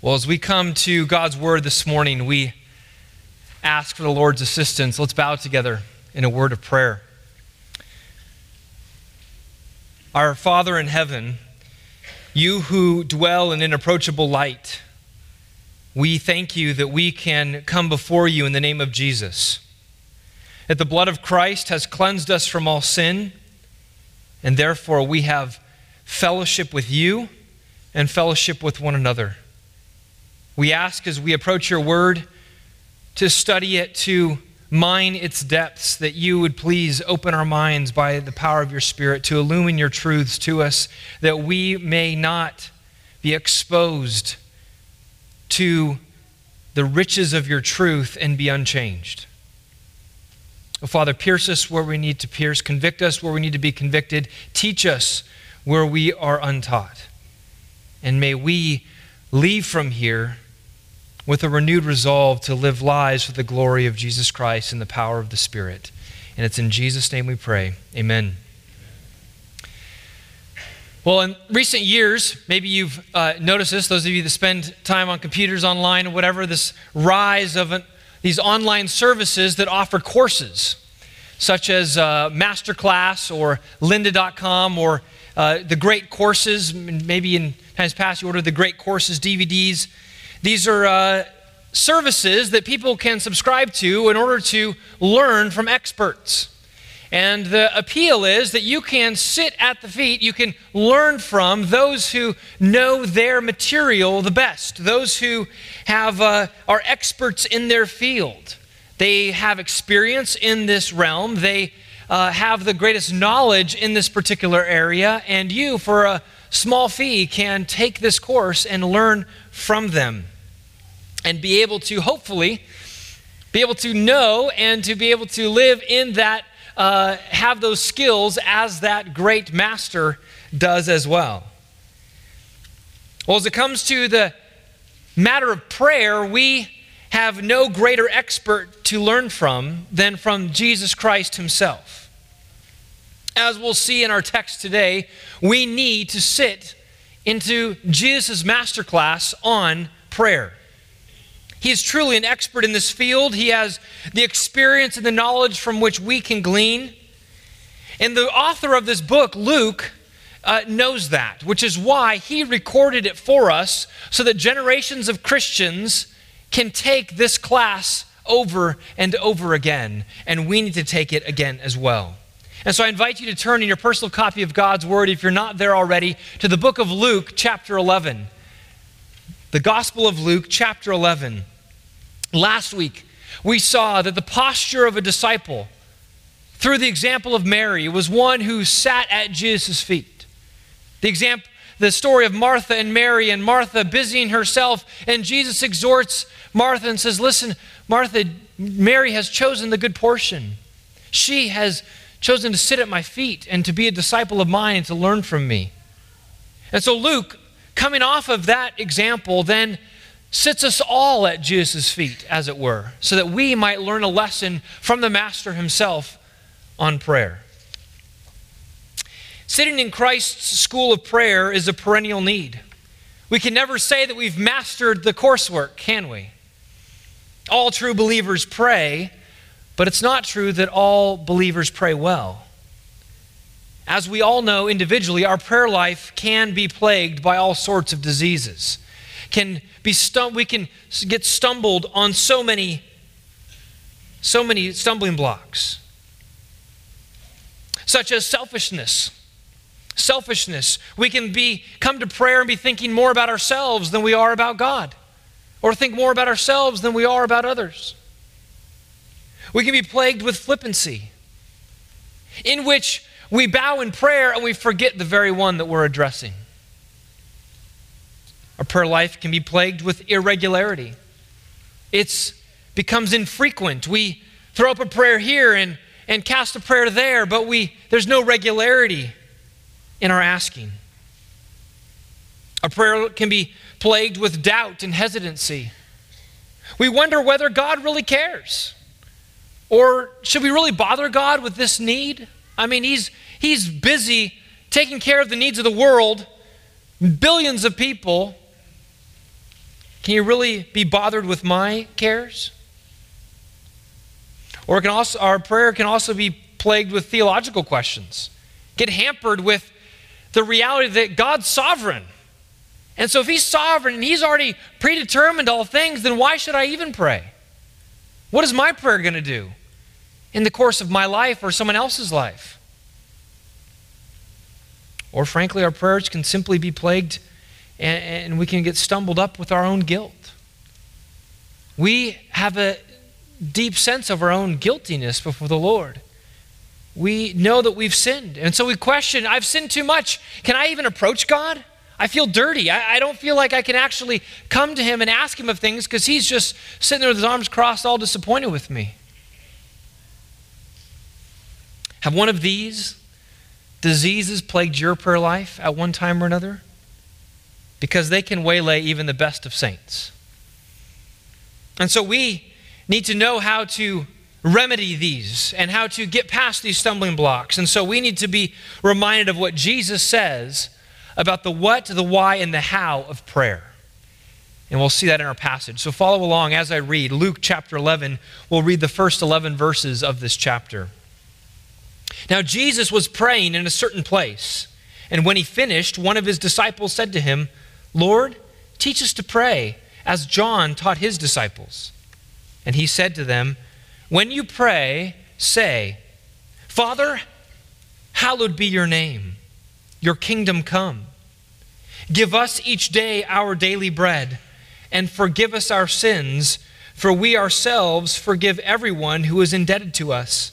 Well, as we come to God's word this morning, we ask for the Lord's assistance. Let's bow together in a word of prayer. Our Father in heaven, you who dwell in inapproachable light, we thank you that we can come before you in the name of Jesus. That the blood of Christ has cleansed us from all sin, and therefore we have fellowship with you and fellowship with one another. We ask as we approach your word to study it, to mine its depths, that you would please open our minds by the power of your Spirit to illumine your truths to us, that we may not be exposed to the riches of your truth and be unchanged. Oh, Father, pierce us where we need to pierce, convict us where we need to be convicted, teach us where we are untaught. And may we leave from here with a renewed resolve to live lives for the glory of Jesus Christ and the power of the Spirit. And it's in Jesus' name we pray. Amen. Well, in recent years, maybe you've uh, noticed this, those of you that spend time on computers online or whatever, this rise of an, these online services that offer courses, such as uh, Masterclass or lynda.com or uh, the Great Courses. Maybe in times past you ordered the Great Courses DVDs. These are uh, services that people can subscribe to in order to learn from experts. And the appeal is that you can sit at the feet, you can learn from those who know their material the best, those who have, uh, are experts in their field. They have experience in this realm, they uh, have the greatest knowledge in this particular area, and you, for a small fee, can take this course and learn from them and be able to hopefully be able to know and to be able to live in that, uh, have those skills as that great master does as well. Well, as it comes to the matter of prayer, we have no greater expert to learn from than from Jesus Christ himself. As we'll see in our text today, we need to sit into Jesus' masterclass on prayer. He is truly an expert in this field. He has the experience and the knowledge from which we can glean. And the author of this book, Luke, uh, knows that, which is why he recorded it for us so that generations of Christians can take this class over and over again. And we need to take it again as well. And so I invite you to turn in your personal copy of God's Word, if you're not there already, to the book of Luke, chapter 11. The Gospel of Luke, chapter 11. Last week, we saw that the posture of a disciple, through the example of Mary, was one who sat at Jesus' feet. The example, the story of Martha and Mary, and Martha busying herself, and Jesus exhorts Martha and says, Listen, Martha, Mary has chosen the good portion. She has chosen to sit at my feet and to be a disciple of mine and to learn from me. And so Luke coming off of that example, then sits us all at Jesus' feet, as it were, so that we might learn a lesson from the Master himself on prayer. Sitting in Christ's school of prayer is a perennial need. We can never say that we've mastered the coursework, can we? All true believers pray, but it's not true that all believers pray well. As we all know individually, our prayer life can be plagued by all sorts of diseases. Can be stum- we can get stumbled on so many so many stumbling blocks. Such as selfishness. Selfishness. We can be come to prayer and be thinking more about ourselves than we are about God. Or think more about ourselves than we are about others. We can be plagued with flippancy, in which we bow in prayer and we forget the very one that we're addressing. Our prayer life can be plagued with irregularity. It becomes infrequent. We throw up a prayer here and, and cast a prayer there, but we, there's no regularity in our asking. Our prayer can be plagued with doubt and hesitancy. We wonder whether God really cares. Or should we really bother God with this need? I mean, he's, he's busy taking care of the needs of the world, billions of people. Can you really be bothered with my cares? Or can also, our prayer can also be plagued with theological questions, get hampered with the reality that God's sovereign. And so, if He's sovereign and He's already predetermined all things, then why should I even pray? What is my prayer going to do in the course of my life or someone else's life? Or, frankly, our prayers can simply be plagued and, and we can get stumbled up with our own guilt. We have a deep sense of our own guiltiness before the Lord. We know that we've sinned. And so we question I've sinned too much. Can I even approach God? I feel dirty. I, I, don't feel like I can actually come to Him and ask Him of things because He's just sitting there with His arms crossed, all disappointed with me. Have one of these diseases plagued your prayer life at one time or another? Because they can waylay even the best of saints. And so we need to know how to remedy these and how to get past these stumbling blocks. And so we need to be reminded of what Jesus says about the what, the why, and the how of prayer. And we'll see that in our passage. So follow along as I read. Luke chapter 11, we'll read the first 11 verses of this chapter. Now, Jesus was praying in a certain place, and when he finished, one of his disciples said to him, Lord, teach us to pray, as John taught his disciples. And he said to them, When you pray, say, Father, hallowed be your name, your kingdom come. Give us each day our daily bread, and forgive us our sins, for we ourselves forgive everyone who is indebted to us.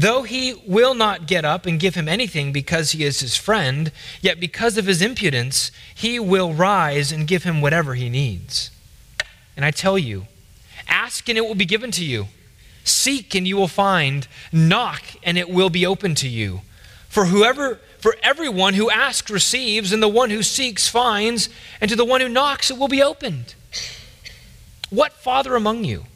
though he will not get up and give him anything because he is his friend, yet because of his impudence, he will rise and give him whatever he needs. And I tell you, ask and it will be given to you. Seek and you will find. Knock and it will be open to you. For whoever for everyone who asks receives, and the one who seeks finds, and to the one who knocks it will be opened. What father among you,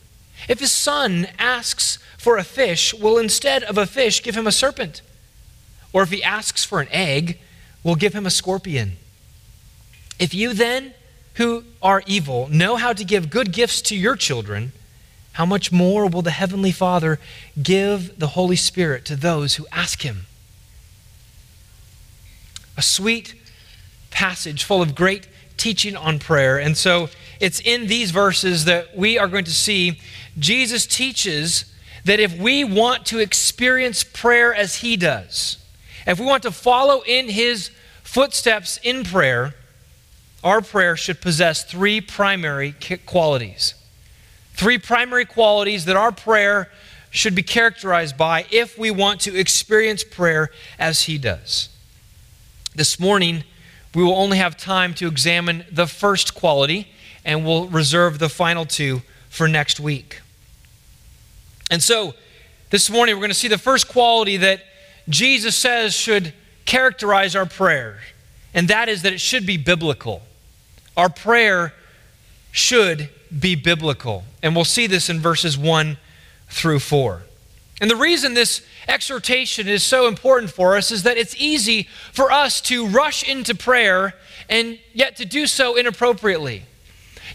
if his son asks for a fish, will instead of a fish give him a serpent? Or if he asks for an egg, will give him a scorpion? If you then, who are evil, know how to give good gifts to your children, how much more will the Heavenly Father give the Holy Spirit to those who ask Him? A sweet passage full of great teaching on prayer. And so it's in these verses that we are going to see Jesus teaches that if we want to experience prayer as He does, if we want to follow in His footsteps in prayer, our prayer should possess three primary qualities. Three primary qualities that our prayer should be characterized by if we want to experience prayer as He does. This morning, we will only have time to examine the first quality, and we'll reserve the final two for next week. And so, this morning, we're going to see the first quality that Jesus says should characterize our prayer, and that is that it should be biblical. Our prayer should be biblical. And we'll see this in verses 1 through 4. And the reason this exhortation is so important for us is that it's easy for us to rush into prayer and yet to do so inappropriately.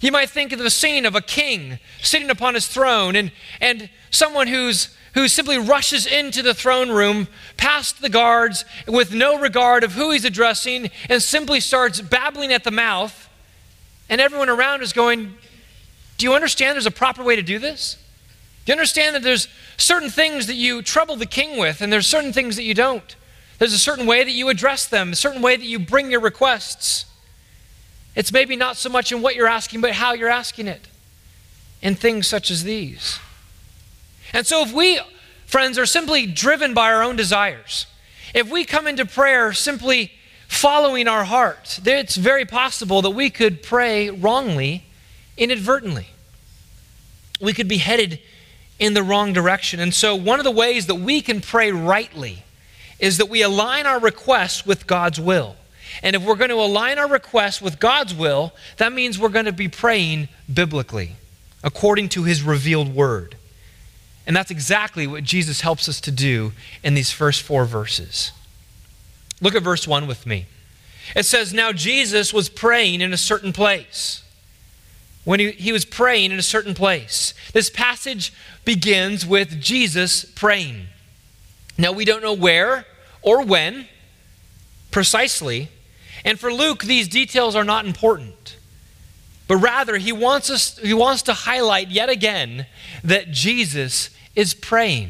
You might think of the scene of a king sitting upon his throne and, and someone who's, who simply rushes into the throne room past the guards with no regard of who he's addressing and simply starts babbling at the mouth. And everyone around is going, do you understand there's a proper way to do this? Do you understand that there's certain things that you trouble the king with, and there's certain things that you don't? There's a certain way that you address them, a certain way that you bring your requests. It's maybe not so much in what you're asking, but how you're asking it, in things such as these. And so, if we, friends, are simply driven by our own desires, if we come into prayer simply following our heart, it's very possible that we could pray wrongly inadvertently. We could be headed in the wrong direction. And so, one of the ways that we can pray rightly is that we align our requests with God's will. And if we're going to align our requests with God's will, that means we're going to be praying biblically, according to his revealed word. And that's exactly what Jesus helps us to do in these first four verses. Look at verse 1 with me. It says, Now Jesus was praying in a certain place. When he, he was praying in a certain place. This passage begins with Jesus praying. Now, we don't know where or when precisely, and for Luke, these details are not important. But rather, he wants, us, he wants to highlight yet again that Jesus is praying.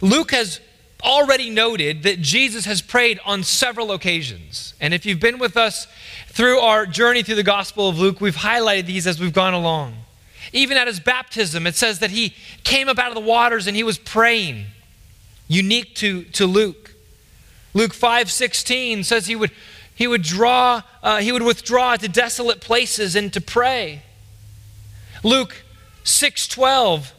Luke has already noted that Jesus has prayed on several occasions. And if you've been with us through our journey through the Gospel of Luke, we've highlighted these as we've gone along. Even at his baptism, it says that he came up out of the waters and he was praying, unique to, to Luke. Luke 5 16 says he would, he would draw, uh, he would withdraw to desolate places and to pray. Luke 6 12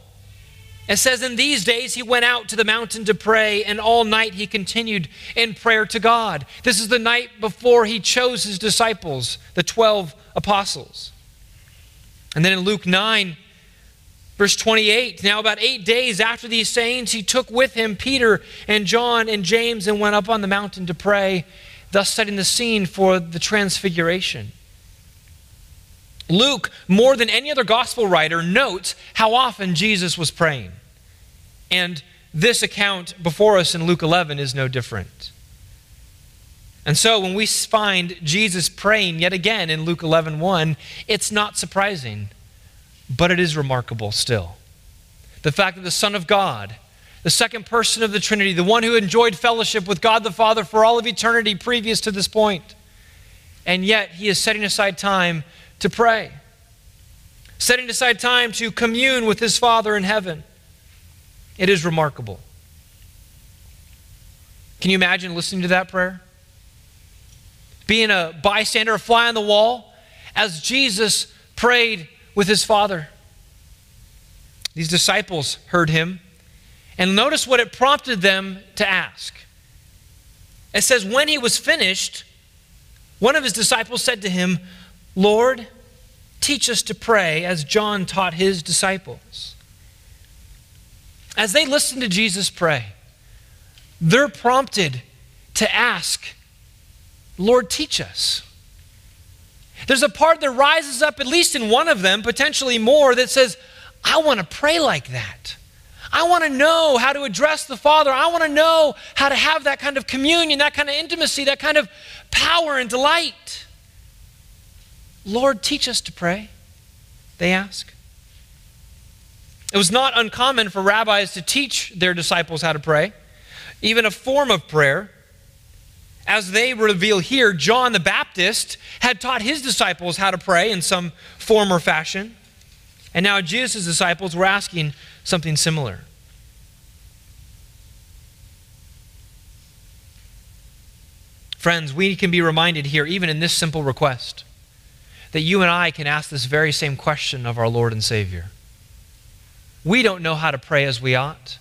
it says, In these days he went out to the mountain to pray, and all night he continued in prayer to God. This is the night before he chose his disciples, the 12 apostles. And then in Luke 9, verse 28, now about eight days after these sayings, he took with him Peter and John and James and went up on the mountain to pray, thus setting the scene for the transfiguration. Luke, more than any other gospel writer, notes how often Jesus was praying. And this account before us in Luke 11 is no different. And so when we find Jesus praying yet again in Luke 11 1, it's not surprising, but it is remarkable still. The fact that the Son of God, the second person of the Trinity, the one who enjoyed fellowship with God the Father for all of eternity previous to this point, and yet he is setting aside time to pray, setting aside time to commune with his Father in heaven. It is remarkable. Can you imagine listening to that prayer? Being a bystander, a fly on the wall, as Jesus prayed with his Father. These disciples heard him. And notice what it prompted them to ask. It says, When he was finished, one of his disciples said to him, Lord, teach us to pray as John taught his disciples. As they listen to Jesus pray, they're prompted to ask, Lord, teach us. There's a part that rises up, at least in one of them, potentially more, that says, I want to pray like that. I want to know how to address the Father. I want to know how to have that kind of communion, that kind of intimacy, that kind of power and delight. Lord, teach us to pray, they ask. It was not uncommon for rabbis to teach their disciples how to pray, even a form of prayer. As they reveal here, John the Baptist had taught his disciples how to pray in some form or fashion. And now Jesus' disciples were asking something similar. Friends, we can be reminded here, even in this simple request, that you and I can ask this very same question of our Lord and Savior. We don't know how to pray as we ought.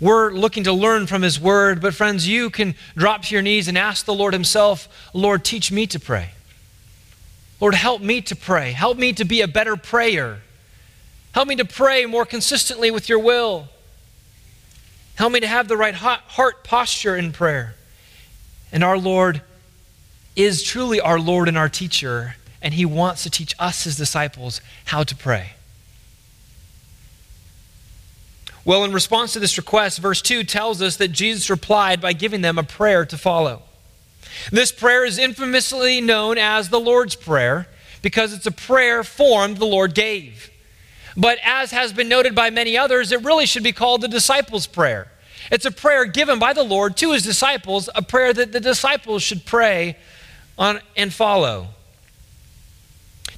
We're looking to learn from His Word, but friends, you can drop to your knees and ask the Lord Himself, Lord, teach me to pray. Lord, help me to pray. Help me to be a better prayer. Help me to pray more consistently with your will. Help me to have the right heart posture in prayer. And our Lord is truly our Lord and our teacher, and He wants to teach us, His disciples, how to pray. Well, in response to this request, verse 2 tells us that Jesus replied by giving them a prayer to follow. This prayer is infamously known as the Lord's Prayer because it's a prayer form the Lord gave. But as has been noted by many others, it really should be called the disciples' prayer. It's a prayer given by the Lord to his disciples, a prayer that the disciples should pray on and follow.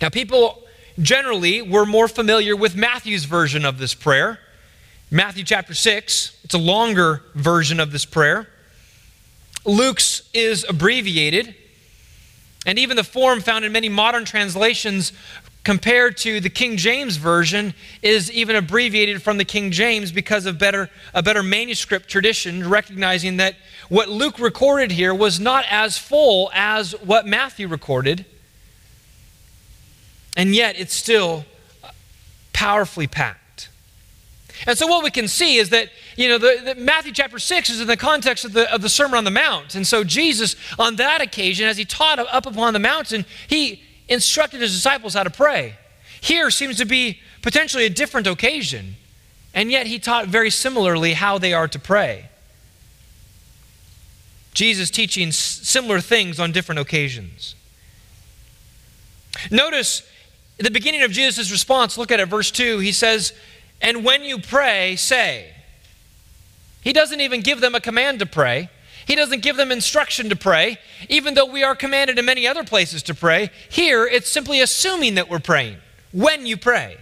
Now, people generally were more familiar with Matthew's version of this prayer. Matthew chapter 6, it's a longer version of this prayer. Luke's is abbreviated, and even the form found in many modern translations compared to the King James Version, is even abbreviated from the King James because of better, a better manuscript tradition, recognizing that what Luke recorded here was not as full as what Matthew recorded. And yet it's still powerfully packed. And so what we can see is that, you know, the, the Matthew chapter 6 is in the context of the, of the Sermon on the Mount. And so Jesus, on that occasion, as he taught up upon the mountain, he instructed his disciples how to pray. Here seems to be potentially a different occasion, and yet he taught very similarly how they are to pray. Jesus teaching similar things on different occasions. Notice the beginning of Jesus' response, look at it, verse 2. He says, And when you pray, say. He doesn't even give them a command to pray. He doesn't give them instruction to pray, even though we are commanded in many other places to pray. Here, it's simply assuming that we're praying when you pray.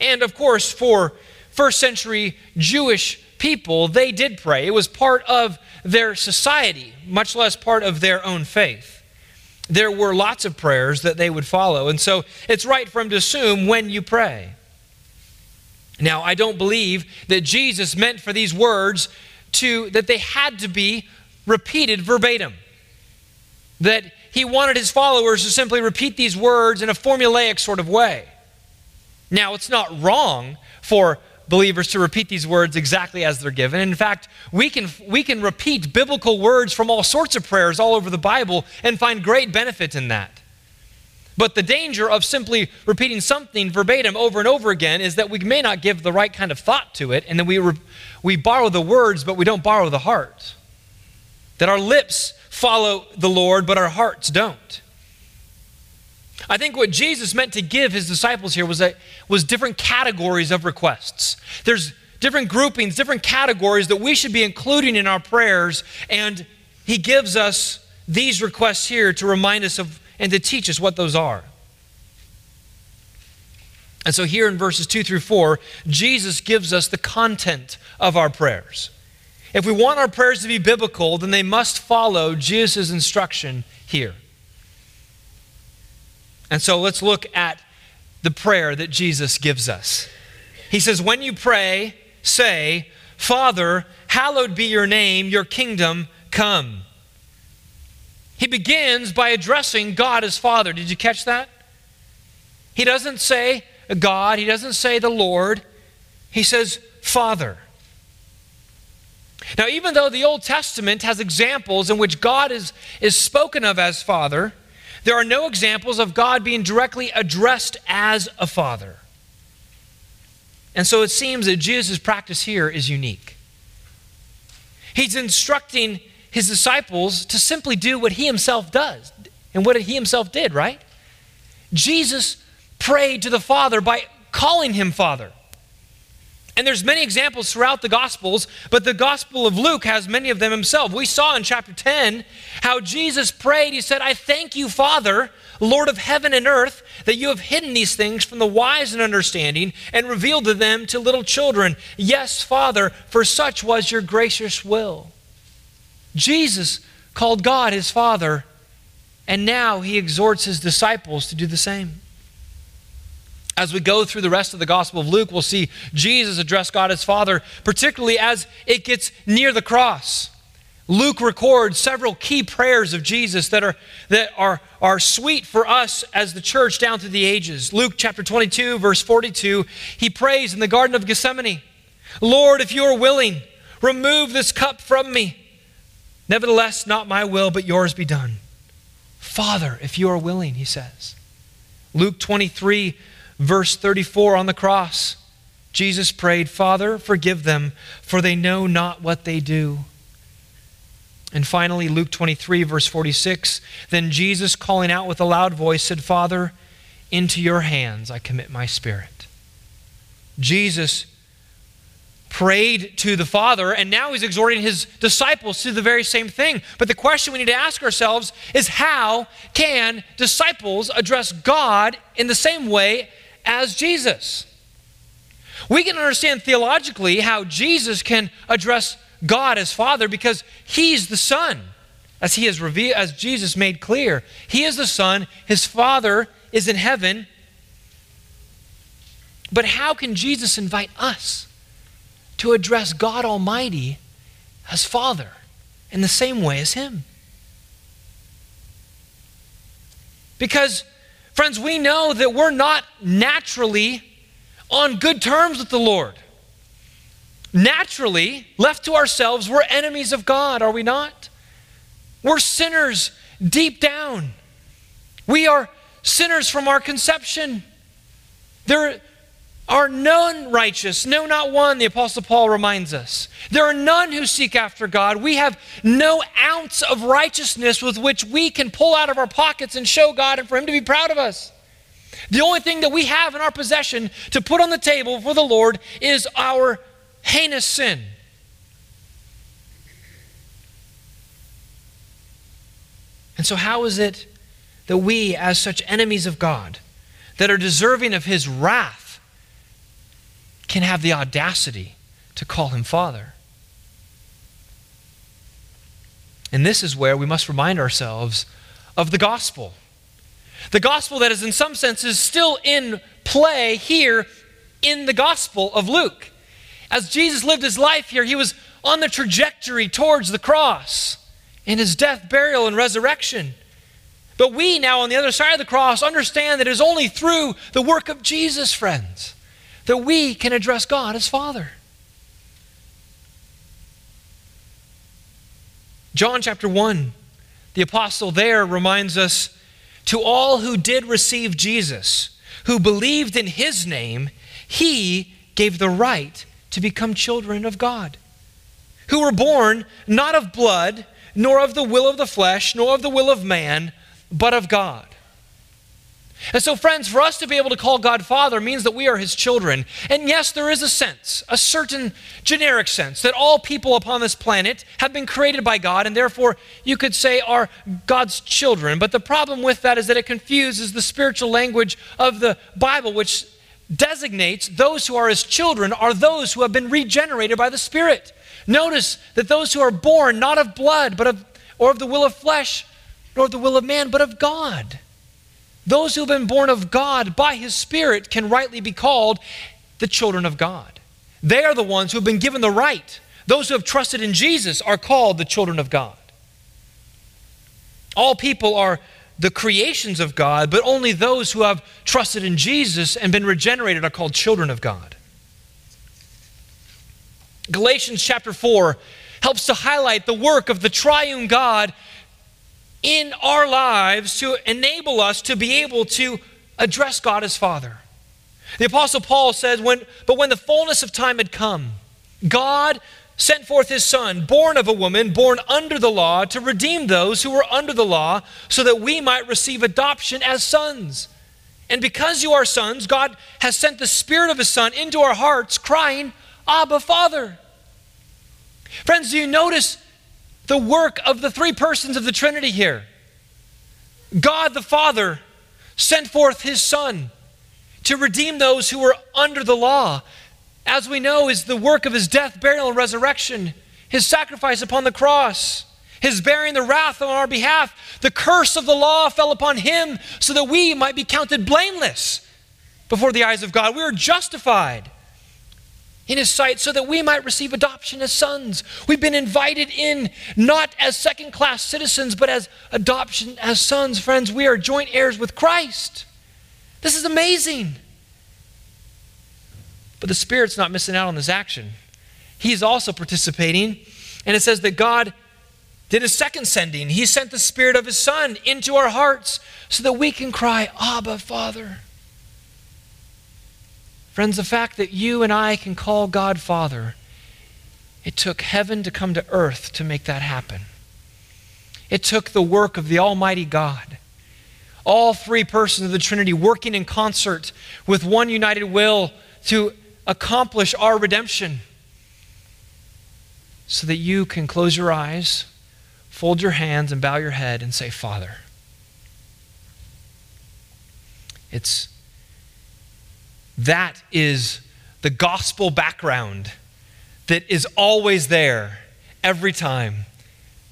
And of course, for first century Jewish people, they did pray. It was part of their society, much less part of their own faith. There were lots of prayers that they would follow. And so it's right for them to assume when you pray. Now, I don't believe that Jesus meant for these words to that they had to be repeated verbatim. That he wanted his followers to simply repeat these words in a formulaic sort of way. Now, it's not wrong for believers to repeat these words exactly as they're given. In fact, we can, we can repeat biblical words from all sorts of prayers all over the Bible and find great benefit in that. But the danger of simply repeating something verbatim over and over again is that we may not give the right kind of thought to it, and then we, re- we borrow the words, but we don't borrow the heart. That our lips follow the Lord, but our hearts don't. I think what Jesus meant to give his disciples here was, that, was different categories of requests. There's different groupings, different categories that we should be including in our prayers, and he gives us these requests here to remind us of and to teach us what those are. And so, here in verses 2 through 4, Jesus gives us the content of our prayers. If we want our prayers to be biblical, then they must follow Jesus' instruction here. And so let's look at the prayer that Jesus gives us. He says, When you pray, say, Father, hallowed be your name, your kingdom come. He begins by addressing God as Father. Did you catch that? He doesn't say God, he doesn't say the Lord, he says Father. Now, even though the Old Testament has examples in which God is, is spoken of as Father, there are no examples of God being directly addressed as a father. And so it seems that Jesus' practice here is unique. He's instructing his disciples to simply do what he himself does and what he himself did, right? Jesus prayed to the Father by calling him Father. And there's many examples throughout the Gospels, but the Gospel of Luke has many of them himself. We saw in chapter 10 how Jesus prayed. He said, I thank you, Father, Lord of heaven and earth, that you have hidden these things from the wise and understanding and revealed to them to little children. Yes, Father, for such was your gracious will. Jesus called God his Father, and now he exhorts his disciples to do the same. As we go through the rest of the Gospel of Luke, we'll see Jesus address God as Father, particularly as it gets near the cross. Luke records several key prayers of Jesus that are, that are, are sweet for us as the church down through the ages. Luke chapter 22, verse 42, he prays in the Garden of Gethsemane Lord, if you are willing, remove this cup from me. Nevertheless, not my will, but yours be done. Father, if you are willing, he says. Luke 23, Verse 34 on the cross, Jesus prayed, Father, forgive them, for they know not what they do. And finally, Luke 23, verse 46, then Jesus, calling out with a loud voice, said, Father, into your hands I commit my spirit. Jesus prayed to the Father, and now he's exhorting his disciples to the very same thing. But the question we need to ask ourselves is how can disciples address God in the same way as Jesus. We can understand theologically how Jesus can address God as Father because He's the Son, as He has revealed, as Jesus made clear. He is the Son, His Father is in heaven, But how can Jesus invite us to address God Almighty as Father in the same way as Him? Because, friends, we know that we're not naturally on good terms with the Lord. Naturally, left to ourselves, we're enemies of God, are we not? We're sinners deep down. We are sinners from our conception. There are none righteous, no, not one, the Apostle Paul reminds us. There are none who seek after God. We have no ounce of righteousness with which we can pull out of our pockets and show God and for Him to be proud of us. The only thing that we have in our possession to put on the table for the Lord is our heinous sin. And so, how is it that we, as such enemies of God, that are deserving of His wrath, can have the audacity to call Him Father? And this is where we must remind ourselves of the gospel. The gospel that is, in some senses, still in play here in the gospel of Luke. As Jesus lived his life here, he was on the trajectory towards the cross in his death, burial, and resurrection. But we now, on the other side of the cross, understand that it is only through the work of Jesus, friends, that we can address God as Father. John chapter 1, the apostle there reminds us to all who did receive Jesus, who believed in his name, he gave the right to become children of God, who were born not of blood, nor of the will of the flesh, nor of the will of man, but of God. And so, friends, for us to be able to call God Father means that we are His children. And yes, there is a sense, a certain generic sense, that all people upon this planet have been created by God, and therefore you could say are God's children. But the problem with that is that it confuses the spiritual language of the Bible, which designates those who are His children are those who have been regenerated by the Spirit. Notice that those who are born not of blood, but of, or of the will of flesh, nor of the will of man, but of God. Those who have been born of God by His Spirit can rightly be called the children of God. They are the ones who have been given the right. Those who have trusted in Jesus are called the children of God. All people are the creations of God, but only those who have trusted in Jesus and been regenerated are called children of God. Galatians chapter 4 helps to highlight the work of the triune God in our lives to enable us to be able to address God as Father. The Apostle Paul says, when, But when the fullness of time had come, God sent forth his Son, born of a woman, born under the law, to redeem those who were under the law, so that we might receive adoption as sons. And because you are sons, God has sent the Spirit of his Son into our hearts, crying, Abba, Father. Friends, do you notice the work of the three persons of the Trinity here? God the Father sent forth his Son to redeem those who were under the law. As we know, is the work of his death, burial, and resurrection, his sacrifice upon the cross, his bearing the wrath on our behalf. The curse of the law fell upon him so that we might be counted blameless before the eyes of God. We are justified in his sight so that we might receive adoption as sons. We've been invited in not as second class citizens, but as adoption as sons. Friends, we are joint heirs with Christ. This is amazing. But the Spirit's not missing out on this action. He's also participating. And it says that God did a second sending. He sent the Spirit of His Son into our hearts so that we can cry, Abba, Father. Friends, the fact that you and I can call God Father, it took heaven to come to earth to make that happen. It took the work of the Almighty God. All three persons of the Trinity working in concert with one united will to accomplish our redemption so that you can close your eyes, fold your hands, and bow your head and say, Father. It's that is the gospel background that is always there every time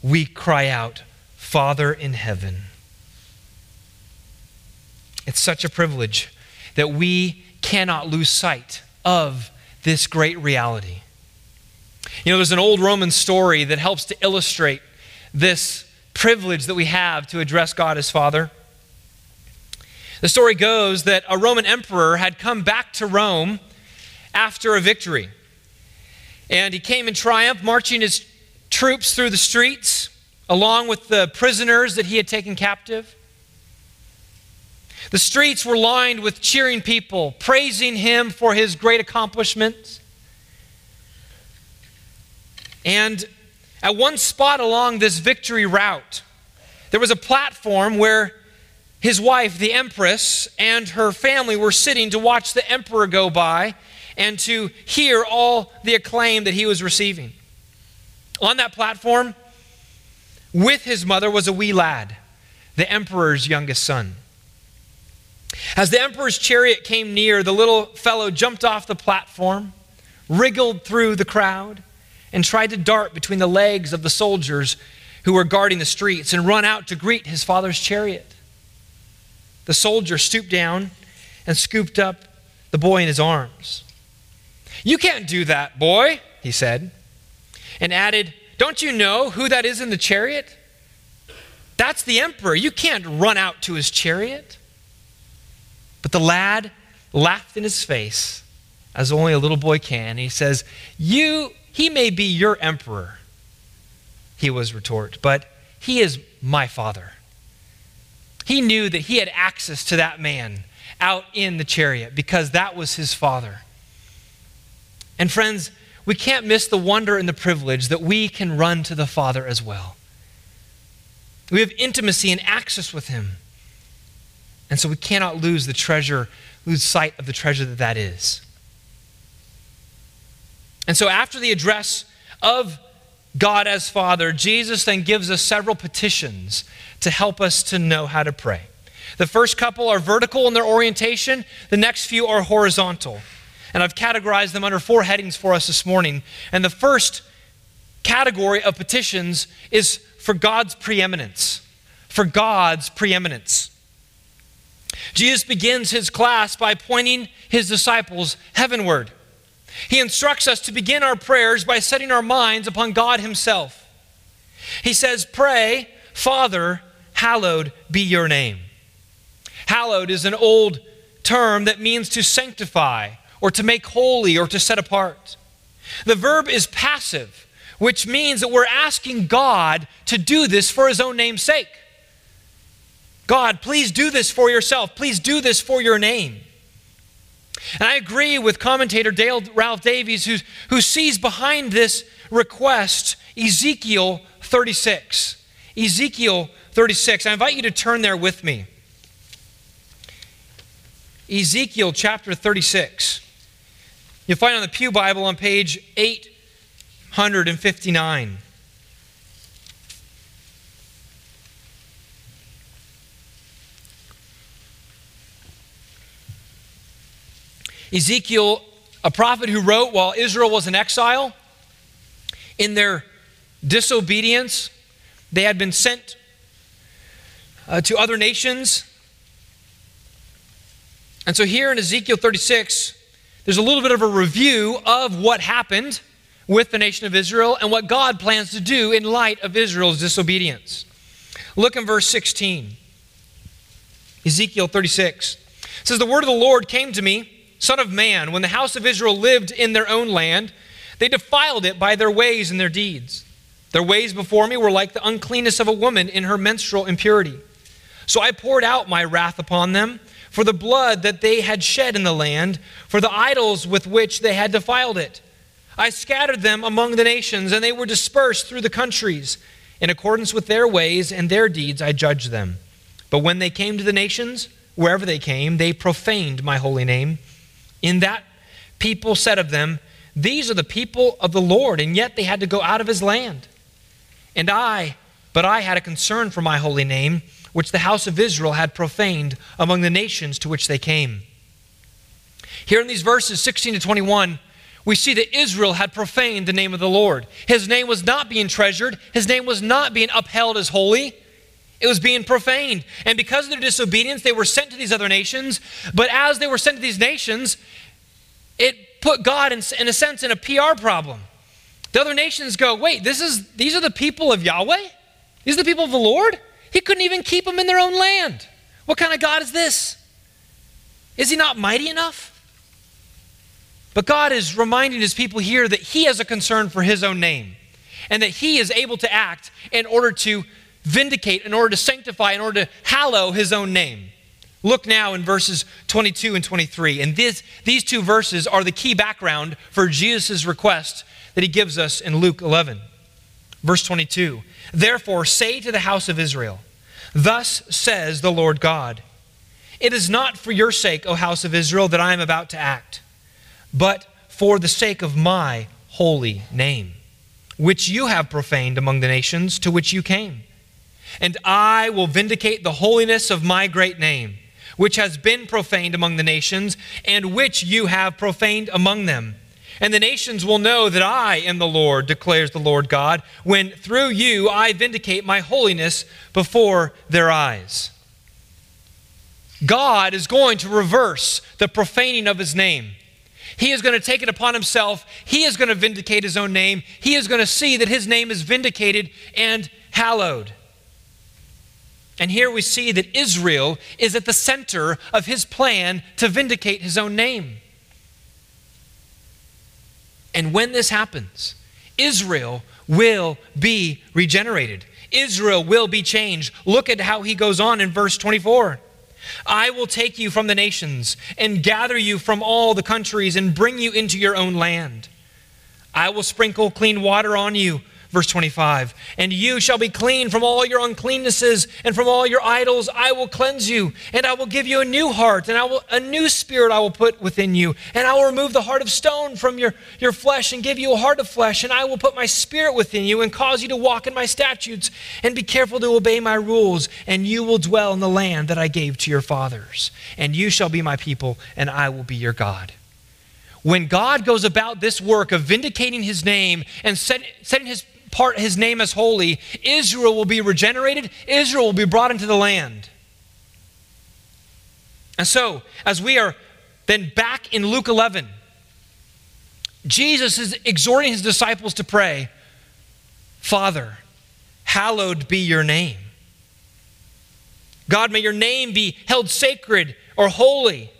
we cry out, Father in heaven. It's such a privilege that we cannot lose sight of this great reality. You know, there's an old Roman story that helps to illustrate this privilege that we have to address God as Father. The story goes that a Roman emperor had come back to Rome after a victory. And he came in triumph, marching his troops through the streets, along with the prisoners that he had taken captive. The streets were lined with cheering people, praising him for his great accomplishments. And at one spot along this victory route, there was a platform where his wife, the empress, and her family were sitting to watch the emperor go by and to hear all the acclaim that he was receiving. On that platform, with his mother, was a wee lad, the emperor's youngest son. As the emperor's chariot came near, the little fellow jumped off the platform, wriggled through the crowd, and tried to dart between the legs of the soldiers who were guarding the streets and run out to greet his father's chariot. The soldier stooped down and scooped up the boy in his arms. You can't do that, boy, he said, and added, Don't you know who that is in the chariot? That's the emperor. You can't run out to his chariot. But the lad laughed in his face, as only a little boy can. He says, You, he may be your emperor, he was retort, but he is my father. He knew that he had access to that man out in the chariot because that was his father. And friends, we can't miss the wonder and the privilege that we can run to the Father as well. We have intimacy and access with him. And so we cannot lose the treasure, lose sight of the treasure that that is. And so after the address of God as Father, Jesus then gives us several petitions to help us to know how to pray. The first couple are vertical in their orientation, the next few are horizontal. And I've categorized them under four headings for us this morning. And the first category of petitions is for God's preeminence. For God's preeminence. Jesus begins his class by pointing his disciples heavenward. He instructs us to begin our prayers by setting our minds upon God Himself. He says, Pray, Father, hallowed be your name. Hallowed is an old term that means to sanctify or to make holy or to set apart. The verb is passive, which means that we're asking God to do this for His own name's sake. God, please do this for yourself. Please do this for your name. And I agree with commentator Dale Ralph Davis, who, who sees behind this request Ezekiel 36. Ezekiel 36. I invite you to turn there with me. Ezekiel chapter 36. You'll find on the Pew Bible on page 859. Ezekiel, a prophet who wrote while Israel was in exile, in their disobedience, they had been sent uh, to other nations. And so here in Ezekiel 36, there's a little bit of a review of what happened with the nation of Israel and what God plans to do in light of Israel's disobedience. Look in verse 16. Ezekiel 36 it says, The word of the Lord came to me Son of man, when the house of Israel lived in their own land, they defiled it by their ways and their deeds. Their ways before me were like the uncleanness of a woman in her menstrual impurity. So I poured out my wrath upon them for the blood that they had shed in the land, for the idols with which they had defiled it. I scattered them among the nations, and they were dispersed through the countries. In accordance with their ways and their deeds, I judged them. But when they came to the nations, wherever they came, they profaned my holy name. In that people said of them, These are the people of the Lord, and yet they had to go out of his land. And I, but I had a concern for my holy name, which the house of Israel had profaned among the nations to which they came. Here in these verses 16 to 21, we see that Israel had profaned the name of the Lord. His name was not being treasured, his name was not being upheld as holy. It was being profaned. And because of their disobedience, they were sent to these other nations. But as they were sent to these nations, it put God, in, in a sense, in a PR problem. The other nations go, wait, this is, these are the people of Yahweh? These are the people of the Lord? He couldn't even keep them in their own land. What kind of God is this? Is he not mighty enough? But God is reminding his people here that he has a concern for his own name and that he is able to act in order to vindicate, in order to sanctify, in order to hallow his own name. Look now in verses 22 and 23. And this, these two verses are the key background for Jesus' request that he gives us in Luke 11. Verse 22 Therefore, say to the house of Israel, Thus says the Lord God, It is not for your sake, O house of Israel, that I am about to act, but for the sake of my holy name, which you have profaned among the nations to which you came. And I will vindicate the holiness of my great name, which has been profaned among the nations, and which you have profaned among them. And the nations will know that I am the Lord, declares the Lord God, when through you I vindicate my holiness before their eyes. God is going to reverse the profaning of his name. He is going to take it upon himself. He is going to vindicate his own name. He is going to see that his name is vindicated and hallowed. And here we see that Israel is at the center of his plan to vindicate his own name. And when this happens, Israel will be regenerated. Israel will be changed. Look at how he goes on in verse 24. I will take you from the nations and gather you from all the countries and bring you into your own land. I will sprinkle clean water on you Verse 25, and you shall be clean from all your uncleannesses and from all your idols. I will cleanse you, and I will give you a new heart, and I will, a new spirit I will put within you. And I will remove the heart of stone from your, your flesh and give you a heart of flesh. And I will put my spirit within you and cause you to walk in my statutes and be careful to obey my rules. And you will dwell in the land that I gave to your fathers. And you shall be my people, and I will be your God when God goes about this work of vindicating his name and set, setting his part his name as holy, Israel will be regenerated, Israel will be brought into the land. And so, as we are then back in Luke 11, Jesus is exhorting his disciples to pray, Father, hallowed be your name. God, may your name be held sacred or holy.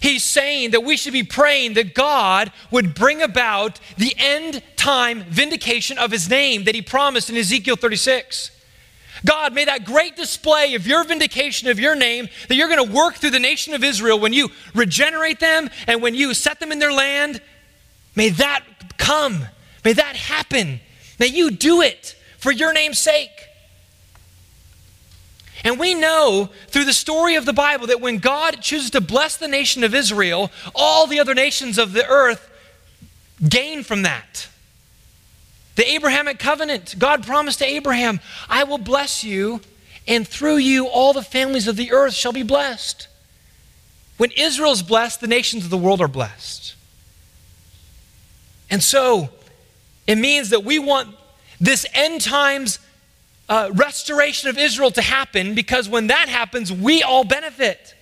He's saying that we should be praying that God would bring about the end time vindication of his name that he promised in Ezekiel 36. God, may that great display of your vindication of your name that you're going to work through the nation of Israel when you regenerate them and when you set them in their land, may that come. May that happen. May you do it for your name's sake. And we know through the story of the Bible that when God chooses to bless the nation of Israel, all the other nations of the earth gain from that. The Abrahamic covenant, God promised to Abraham, I will bless you, and through you all the families of the earth shall be blessed. When Israel's blessed, the nations of the world are blessed. And so, it means that we want this end times uh, restoration of Israel to happen because when that happens, we all benefit.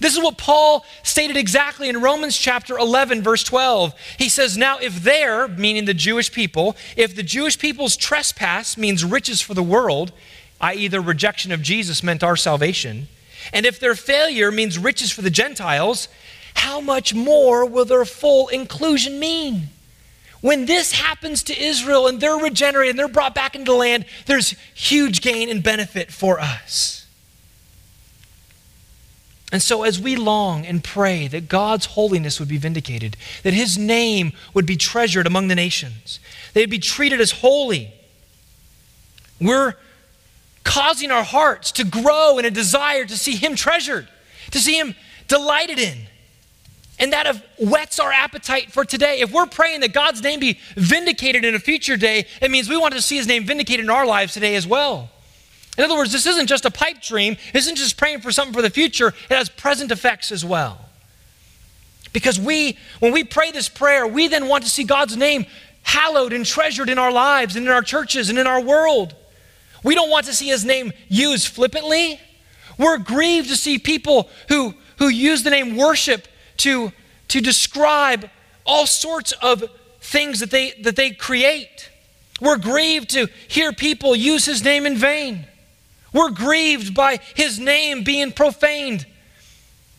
This is what Paul stated exactly in Romans chapter 11, verse 12. He says, Now, if there, meaning the Jewish people, if the Jewish people's trespass means riches for the world, i.e., the rejection of Jesus meant our salvation, and if their failure means riches for the Gentiles, how much more will their full inclusion mean? When this happens to Israel and they're regenerated and they're brought back into the land, there's huge gain and benefit for us. And so, as we long and pray that God's holiness would be vindicated, that his name would be treasured among the nations, they'd be treated as holy, we're causing our hearts to grow in a desire to see him treasured, to see him delighted in. And that of whets our appetite for today. If we're praying that God's name be vindicated in a future day, it means we want to see his name vindicated in our lives today as well. In other words, this isn't just a pipe dream, isn't just praying for something for the future, it has present effects as well. Because we, when we pray this prayer, we then want to see God's name hallowed and treasured in our lives and in our churches and in our world. We don't want to see his name used flippantly. We're grieved to see people who, who use the name worship to, to describe all sorts of things that they, that they create. We're grieved to hear people use his name in vain. We're grieved by his name being profaned.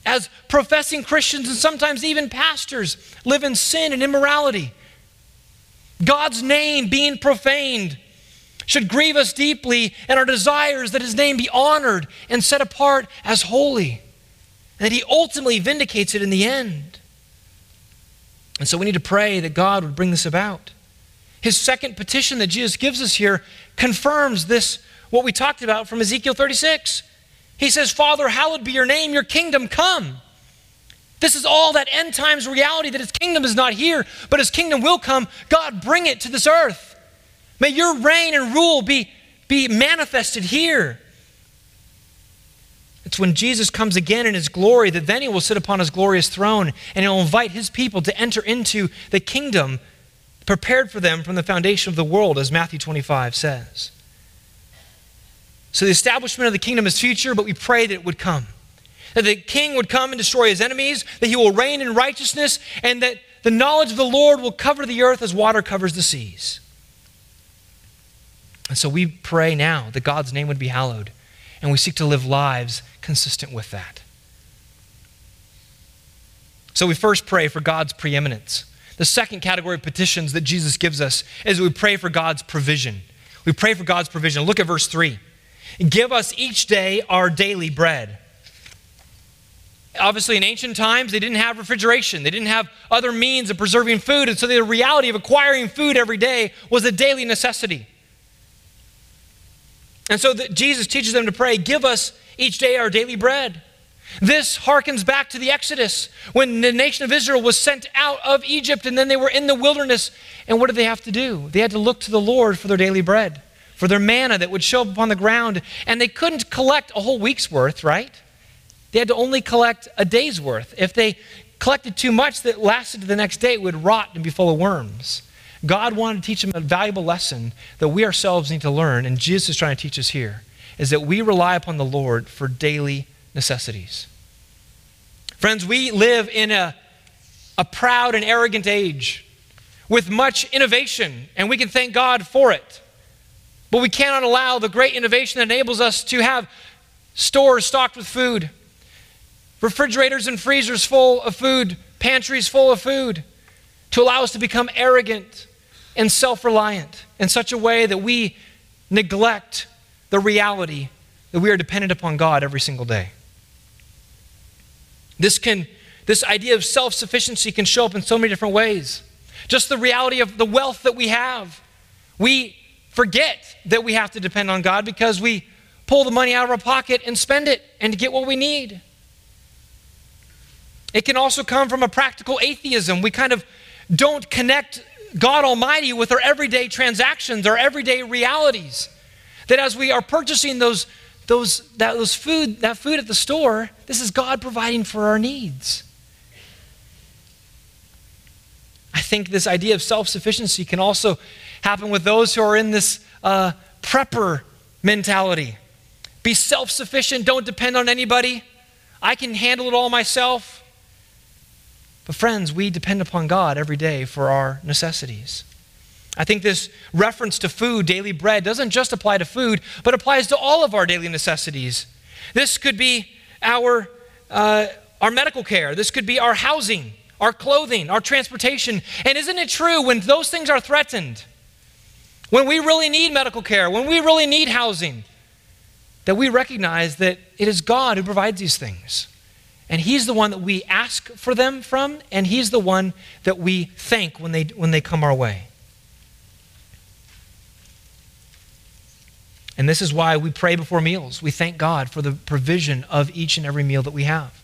As professing Christians and sometimes even pastors live in sin and immorality. God's name being profaned should grieve us deeply, and our desires that his name be honored and set apart as holy, and that he ultimately vindicates it in the end. And so we need to pray that God would bring this about. His second petition that Jesus gives us here confirms this, what we talked about from Ezekiel 36. He says, Father, hallowed be your name, your kingdom come. This is all that end times reality that his kingdom is not here, but his kingdom will come. God, bring it to this earth. May your reign and rule be, be manifested here. It's when Jesus comes again in his glory that then he will sit upon his glorious throne and he'll invite his people to enter into the kingdom prepared for them from the foundation of the world, as Matthew 25 says. So the establishment of the kingdom is future, but we pray that it would come. That the king would come and destroy his enemies, that he will reign in righteousness, and that the knowledge of the Lord will cover the earth as water covers the seas. And so we pray now that God's name would be hallowed, and we seek to live lives consistent with that. So we first pray for God's preeminence. The second category of petitions that Jesus gives us is we pray for God's provision. We pray for God's provision. Look at verse 3. Give us each day our daily bread. Obviously, in ancient times, they didn't have refrigeration. They didn't have other means of preserving food. And so the reality of acquiring food every day was a daily necessity. And so the, Jesus teaches them to pray, Give us each day our daily bread. This harkens back to the Exodus when the nation of Israel was sent out of Egypt and then they were in the wilderness. And what did they have to do? They had to look to the Lord for their daily bread, for their manna that would show up upon the ground. And they couldn't collect a whole week's worth, right? They had to only collect a day's worth. If they collected too much that lasted to the next day, it would rot and be full of worms. God wanted to teach them a valuable lesson that we ourselves need to learn, and Jesus is trying to teach us here, is that we rely upon the Lord for daily necessities. Friends, we live in a, a proud and arrogant age with much innovation, and we can thank God for it. But we cannot allow the great innovation that enables us to have stores stocked with food, refrigerators and freezers full of food, pantries full of food, to allow us to become arrogant and self reliant in such a way that we neglect the reality that we are dependent upon God every single day. This, can, this idea of self sufficiency can show up in so many different ways. Just the reality of the wealth that we have. We forget that we have to depend on God because we pull the money out of our pocket and spend it and get what we need. It can also come from a practical atheism. We kind of don't connect God Almighty with our everyday transactions, our everyday realities. That as we are purchasing those, those, that, those food, that food at the store, this is God providing for our needs. I think this idea of self sufficiency can also happen with those who are in this uh, prepper mentality. Be self sufficient, don't depend on anybody. I can handle it all myself. But, friends, we depend upon God every day for our necessities. I think this reference to food, daily bread, doesn't just apply to food, but applies to all of our daily necessities. This could be our, uh, our medical care, this could be our housing, our clothing, our transportation. And isn't it true when those things are threatened, when we really need medical care, when we really need housing, that we recognize that it is God who provides these things? And He's the one that we ask for them from, and He's the one that we thank when they, when they come our way. And this is why we pray before meals. We thank God for the provision of each and every meal that we have.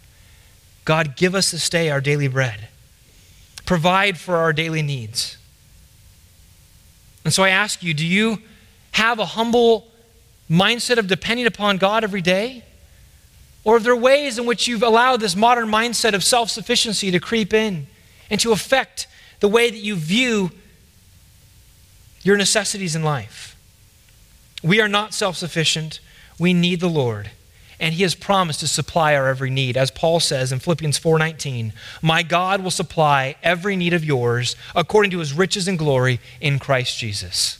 God, give us this day our daily bread. Provide for our daily needs. And so I ask you, do you have a humble mindset of depending upon God every day? Or are there ways in which you've allowed this modern mindset of self sufficiency to creep in and to affect the way that you view your necessities in life? We are not self sufficient. We need the Lord. And he has promised to supply our every need. As Paul says in Philippians 4:19, "My God will supply every need of yours according to his riches and glory in Christ Jesus."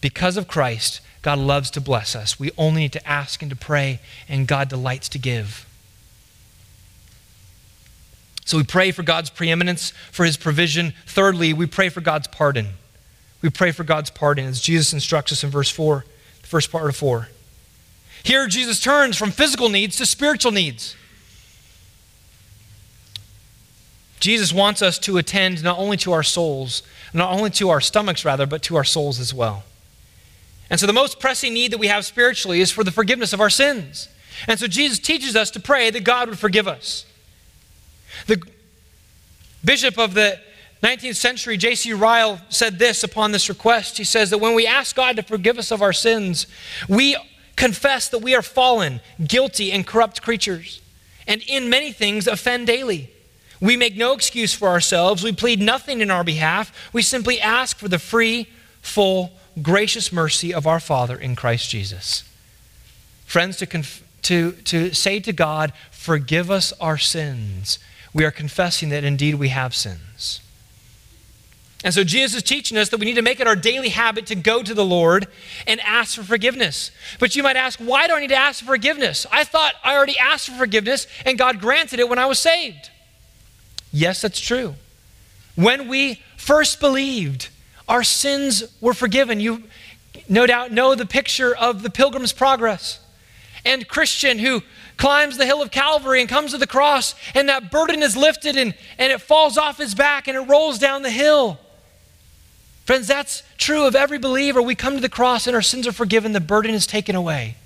Because of Christ, God loves to bless us. We only need to ask and to pray, and God delights to give. So we pray for God's preeminence, for his provision. Thirdly, we pray for God's pardon. We pray for God's pardon as Jesus instructs us in verse 4, the first part of 4. Here, Jesus turns from physical needs to spiritual needs. Jesus wants us to attend not only to our souls, not only to our stomachs, rather, but to our souls as well. And so, the most pressing need that we have spiritually is for the forgiveness of our sins. And so, Jesus teaches us to pray that God would forgive us. The bishop of the 19th century, J.C. Ryle, said this upon this request. He says that when we ask God to forgive us of our sins, we confess that we are fallen, guilty, and corrupt creatures, and in many things offend daily. We make no excuse for ourselves. We plead nothing in our behalf. We simply ask for the free, full, gracious mercy of our Father in Christ Jesus. Friends, to, conf- to, to say to God, Forgive us our sins, we are confessing that indeed we have sins. And so Jesus is teaching us that we need to make it our daily habit to go to the Lord and ask for forgiveness. But you might ask, why do I need to ask for forgiveness? I thought I already asked for forgiveness and God granted it when I was saved. Yes, that's true. When we first believed, our sins were forgiven. You no doubt know the picture of the pilgrim's progress. And Christian who climbs the hill of Calvary and comes to the cross, and that burden is lifted and, and it falls off his back and it rolls down the hill. Friends, that's true of every believer. We come to the cross and our sins are forgiven, the burden is taken away.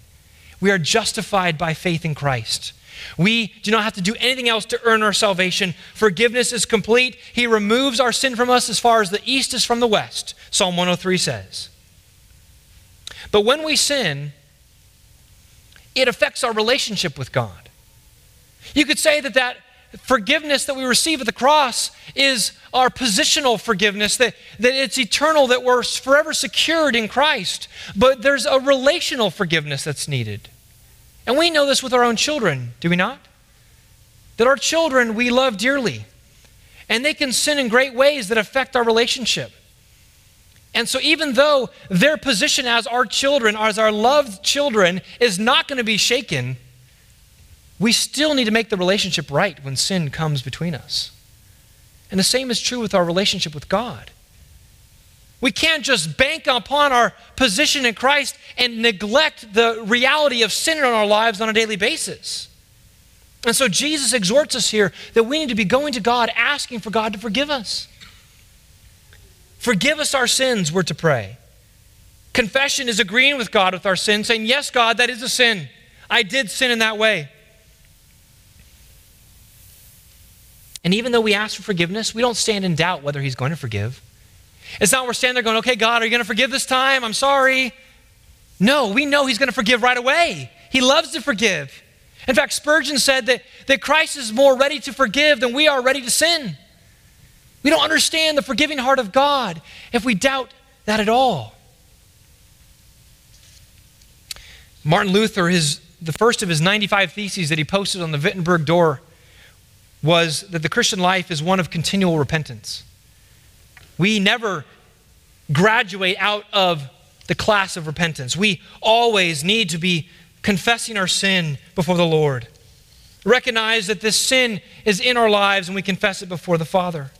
We are justified by faith in Christ. We do not have to do anything else to earn our salvation. Forgiveness is complete. He removes our sin from us as far as the east is from the west, Psalm 103 says. But when we sin, it affects our relationship with God. You could say that that forgiveness that we receive at the cross is our positional forgiveness, that, that it's eternal, that we're forever secured in Christ. But there's a relational forgiveness that's needed. And we know this with our own children, do we not? That our children we love dearly. And they can sin in great ways that affect our relationship. And so, even though their position as our children, as our loved children, is not going to be shaken, we still need to make the relationship right when sin comes between us. And the same is true with our relationship with God. We can't just bank upon our position in Christ and neglect the reality of sin in our lives on a daily basis. And so Jesus exhorts us here that we need to be going to God asking for God to forgive us. Forgive us our sins, we're to pray. Confession is agreeing with God with our sin, saying, Yes, God, that is a sin. I did sin in that way. And even though we ask for forgiveness, we don't stand in doubt whether He's going to forgive. It's not we're standing there going, okay, God, are you going to forgive this time? I'm sorry. No, we know He's going to forgive right away. He loves to forgive. In fact, Spurgeon said that, that Christ is more ready to forgive than we are ready to sin. We don't understand the forgiving heart of God if we doubt that at all. Martin Luther, his, the first of his 95 theses that he posted on the Wittenberg door, was that the Christian life is one of continual repentance. We never graduate out of the class of repentance. We always need to be confessing our sin before the Lord. Recognize that this sin is in our lives and we confess it before the Father.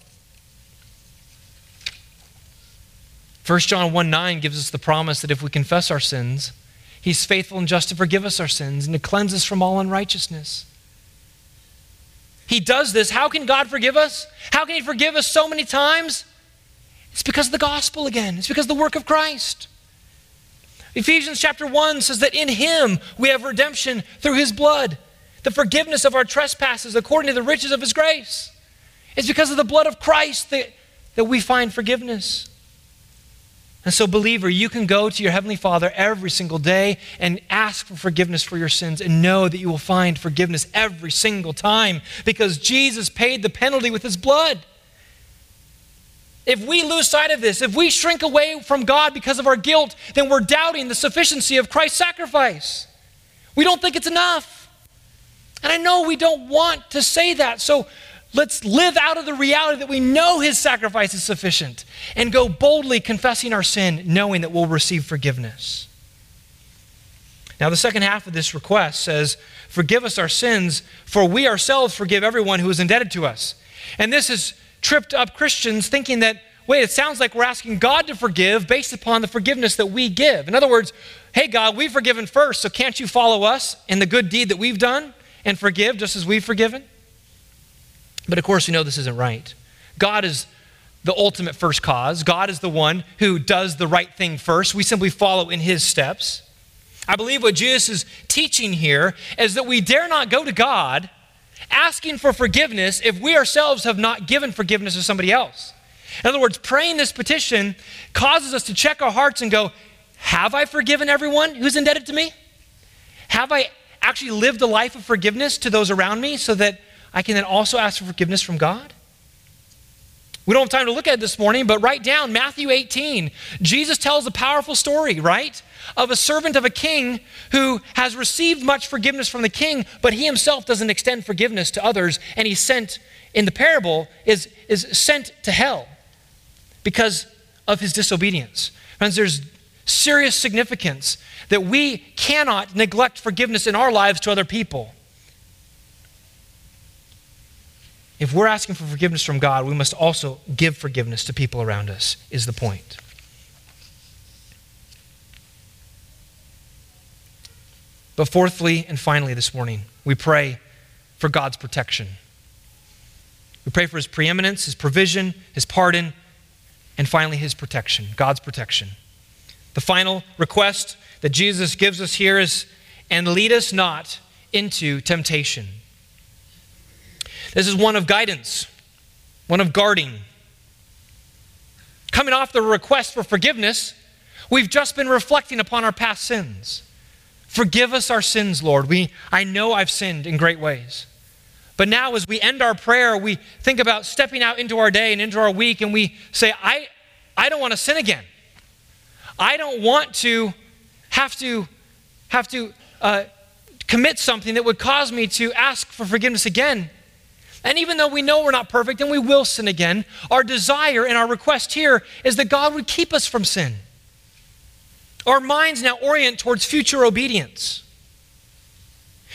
1 John 1 9 gives us the promise that if we confess our sins, He's faithful and just to forgive us our sins and to cleanse us from all unrighteousness. He does this. How can God forgive us? How can He forgive us so many times? It's because of the gospel again, it's because of the work of Christ. Ephesians chapter 1 says that in Him we have redemption through His blood, the forgiveness of our trespasses according to the riches of His grace. It's because of the blood of Christ that, that we find forgiveness. And so, believer, you can go to your Heavenly Father every single day and ask for forgiveness for your sins and know that you will find forgiveness every single time because Jesus paid the penalty with His blood. If we lose sight of this, if we shrink away from God because of our guilt, then we're doubting the sufficiency of Christ's sacrifice. We don't think it's enough. And I know we don't want to say that. So let's live out of the reality that we know his sacrifice is sufficient and go boldly confessing our sin, knowing that we'll receive forgiveness. Now, the second half of this request says, Forgive us our sins, for we ourselves forgive everyone who is indebted to us. And this has tripped up Christians thinking that, wait, it sounds like we're asking God to forgive based upon the forgiveness that we give. In other words, hey, God, we've forgiven first, so can't you follow us in the good deed that we've done and forgive just as we've forgiven? But of course, we know this isn't right. God is the ultimate first cause. God is the one who does the right thing first. We simply follow in his steps. I believe what Jesus is teaching here is that we dare not go to God asking for forgiveness if we ourselves have not given forgiveness to somebody else. In other words, praying this petition causes us to check our hearts and go, Have I forgiven everyone who's indebted to me? Have I actually lived a life of forgiveness to those around me so that I can then also ask for forgiveness from God? We don't have time to look at it this morning, but write down Matthew 18. Jesus tells a powerful story, right? Of a servant of a king who has received much forgiveness from the king, but he himself doesn't extend forgiveness to others, and he's sent, in the parable, is, is sent to hell because of his disobedience. Friends, there's serious significance that we cannot neglect forgiveness in our lives to other people. If we're asking for forgiveness from God, we must also give forgiveness to people around us, is the point. But fourthly and finally, this morning, we pray for God's protection. We pray for His preeminence, His provision, His pardon, and finally, His protection, God's protection. The final request that Jesus gives us here is, and lead us not into temptation. This is one of guidance, one of guarding. Coming off the request for forgiveness, we've just been reflecting upon our past sins. Forgive us our sins, Lord. We, I know I've sinned in great ways. But now, as we end our prayer, we think about stepping out into our day and into our week, and we say, I, I don't want to sin again. I don't want to have to have to uh, commit something that would cause me to ask for forgiveness again. And even though we know we're not perfect and we will sin again, our desire and our request here is that God would keep us from sin. Our minds now orient towards future obedience.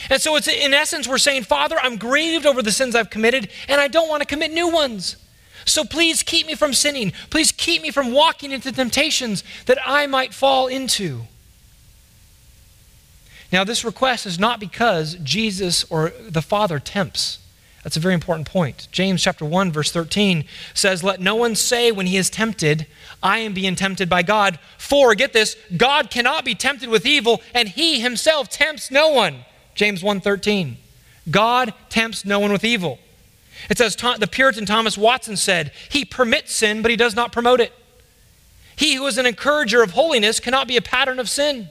And so it's in essence we're saying, Father, I'm grieved over the sins I've committed and I don't want to commit new ones. So please keep me from sinning. Please keep me from walking into temptations that I might fall into. Now, this request is not because Jesus or the Father tempts. That's a very important point. James chapter 1 verse 13 says, "Let no one say when he is tempted, I am being tempted by God, for get this, God cannot be tempted with evil, and he himself tempts no one." James 1:13. God tempts no one with evil. It says the Puritan Thomas Watson said, "He permits sin, but he does not promote it." He who is an encourager of holiness cannot be a pattern of sin.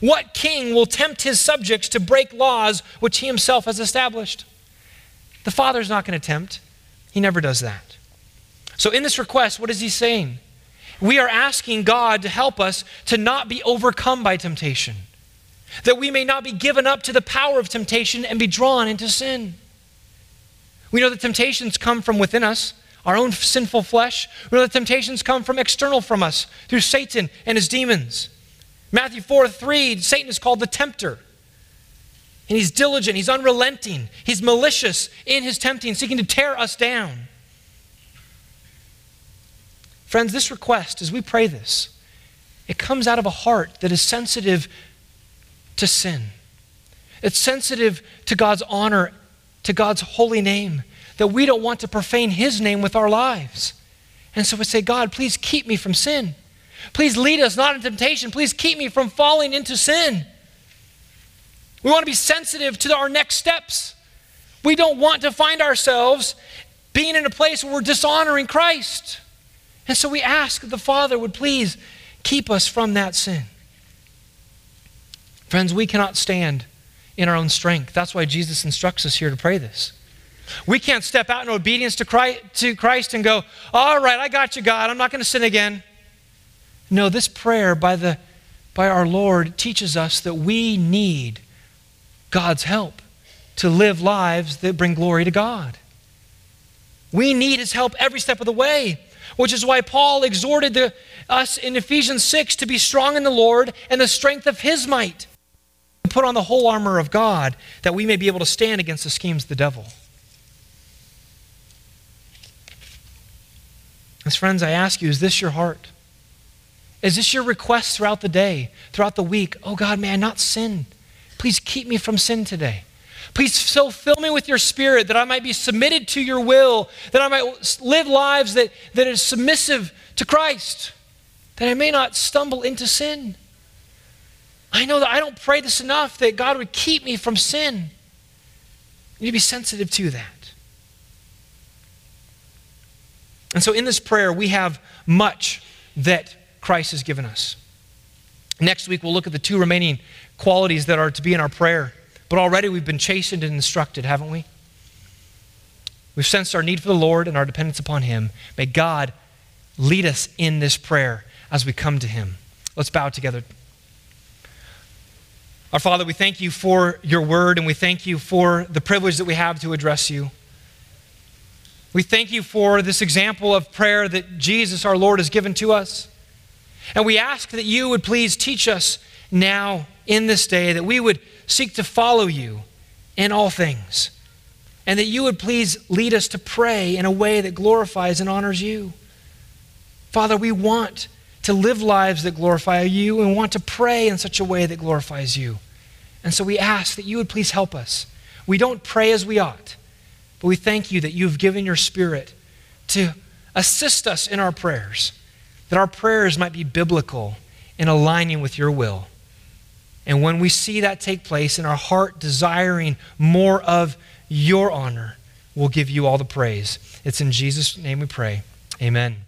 What king will tempt his subjects to break laws which he himself has established? The Father's not going to tempt. He never does that. So, in this request, what is he saying? We are asking God to help us to not be overcome by temptation, that we may not be given up to the power of temptation and be drawn into sin. We know that temptations come from within us, our own sinful flesh. We know that temptations come from external from us through Satan and his demons. Matthew 4 3, Satan is called the tempter. And he's diligent, he's unrelenting, he's malicious in his tempting, seeking to tear us down. Friends, this request, as we pray this, it comes out of a heart that is sensitive to sin. It's sensitive to God's honor, to God's holy name, that we don't want to profane His name with our lives. And so we say, God, please keep me from sin. Please lead us not in temptation. Please keep me from falling into sin. We want to be sensitive to our next steps. We don't want to find ourselves being in a place where we're dishonoring Christ. And so we ask that the Father would please keep us from that sin. Friends, we cannot stand in our own strength. That's why Jesus instructs us here to pray this. We can't step out in obedience to Christ, and go, All right, I got you, God. I'm not going to sin again. No, this prayer by, the, by our Lord teaches us that we need God's help to live lives that bring glory to God. We need his help every step of the way, which is why Paul exhorted the, us in Ephesians 6 to be strong in the Lord and the strength of his might. Put on the whole armor of God that we may be able to stand against the schemes of the devil. As friends, I ask you, is this your heart? Is this your request throughout the day, throughout the week? Oh God, may I not sin? Please keep me from sin today. Please so fill me with your spirit that I might be submitted to your will, that I might live lives that, that is submissive to Christ, that I may not stumble into sin. I know that I don't pray this enough that God would keep me from sin. You need to be sensitive to that. And so in this prayer, we have much that Christ has given us. Next week, we'll look at the two remaining qualities that are to be in our prayer. But already we've been chastened and instructed, haven't we? We've sensed our need for the Lord and our dependence upon Him. May God lead us in this prayer as we come to Him. Let's bow together. Our Father, we thank you for your word and we thank you for the privilege that we have to address you. We thank you for this example of prayer that Jesus, our Lord, has given to us. And we ask that you would please teach us now in this day, that we would seek to follow you in all things, and that you would please lead us to pray in a way that glorifies and honors you. Father, we want to live lives that glorify you and want to pray in such a way that glorifies you. And so we ask that you would please help us. We don't pray as we ought, but we thank you that you've given your Spirit to assist us in our prayers, that our prayers might be biblical in aligning with your will. And when we see that take place in our heart desiring more of your honor, we'll give you all the praise. It's in Jesus' name we pray. Amen.